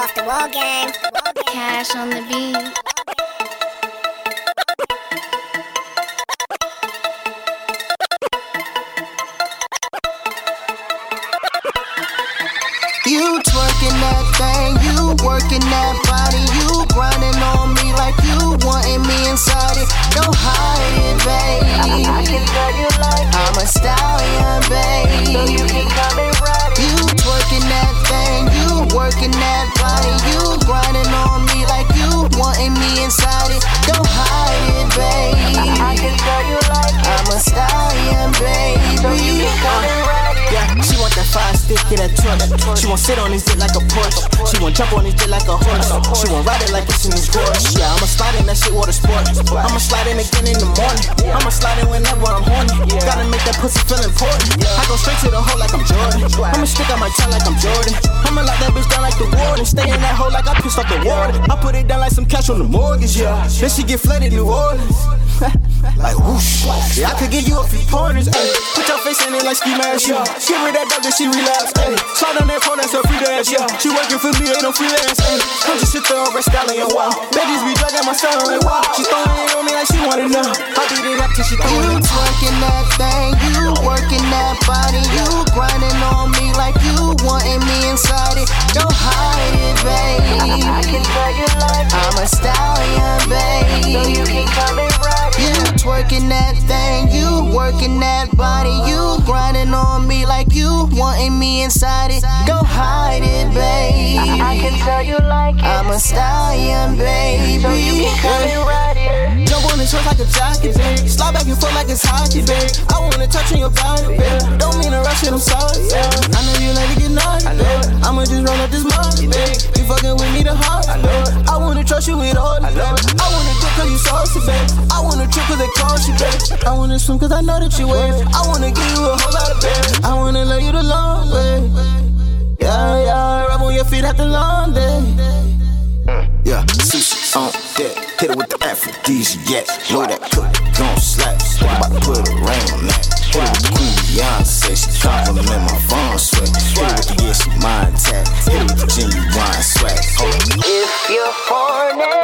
Off the wall gang. Cash on the beat. You twerking that thing, you working that body, you grinding on me like you wanting me inside stick. She want sit on his dick like a Porsche. She want jump on his dick like a horse. She want ride it like it's in his gorge. Yeah, I'ma slide in that shit water sport. I'ma slide in again in the morning. I'ma slide in whenever I'm horny. Gotta make that pussy feel important. I go straight to the hole like I'm Jordan. I'ma stick out my tongue like I'm Jordan. I'ma lock that bitch down like the warden. Stay in that hole like I pissed off the warden. I put it down like some cash on the mortgage. Yeah, then she get flooded New Orleans. Like whoosh. Yeah, I could give you a few pointers. Put your face in it like ski mask. Yeah. Give her that dog that she relapse. Ay. Slide on that phone, that's her free dance. Yeah. She working for me, ain't no freelance. Ay. Come just sit there and rest down in your wow. Babies be dragging my son like wow. She throwing it on me like she wanna know. I beat it up till she throw You it up. twerking that thing, you working that body, you grinding like you wanting me inside it. Don't hide it, baby. I babe. can tell you like it, I'm a stallion, so you can come baby. and ride it. Jump on his horse like a jockey, babe. Slide back and forth like it's hockey, babe. I wanna touch on your body, babe. Don't mean to rush it, I'm sorry, babe. I know you like to get naughty, babe. I'ma just roll up this money, babe. You fucking with me the hard, babe. I wanna trust you with all the babe. I wanna dip cause you saucy, babe. I wanna trip cause they cost you, babe. I wanna swim cause I know that you wave. I wanna give you a whole lot of babe. I wanna love you the long way. Yeah, yeah, rub on your feet long day. Yeah, sushi on deck. Hit it with the aphrodisiac. Know that cook gon' slap. I'm about to put a ring on that. Hit it with Queen Beyonce. She compliment my phone sweat. Hit it with the yeah, mind tap. Hit it with the genuine swag. If you're horny,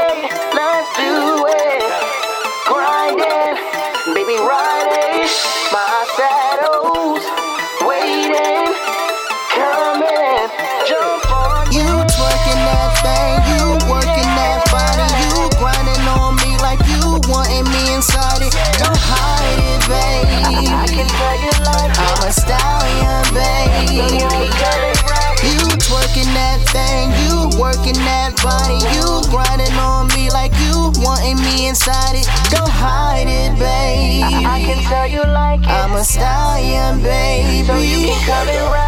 inside it. Don't hide it, baby. I can tell you like it. I'm a stallion, so you baby. can come and ride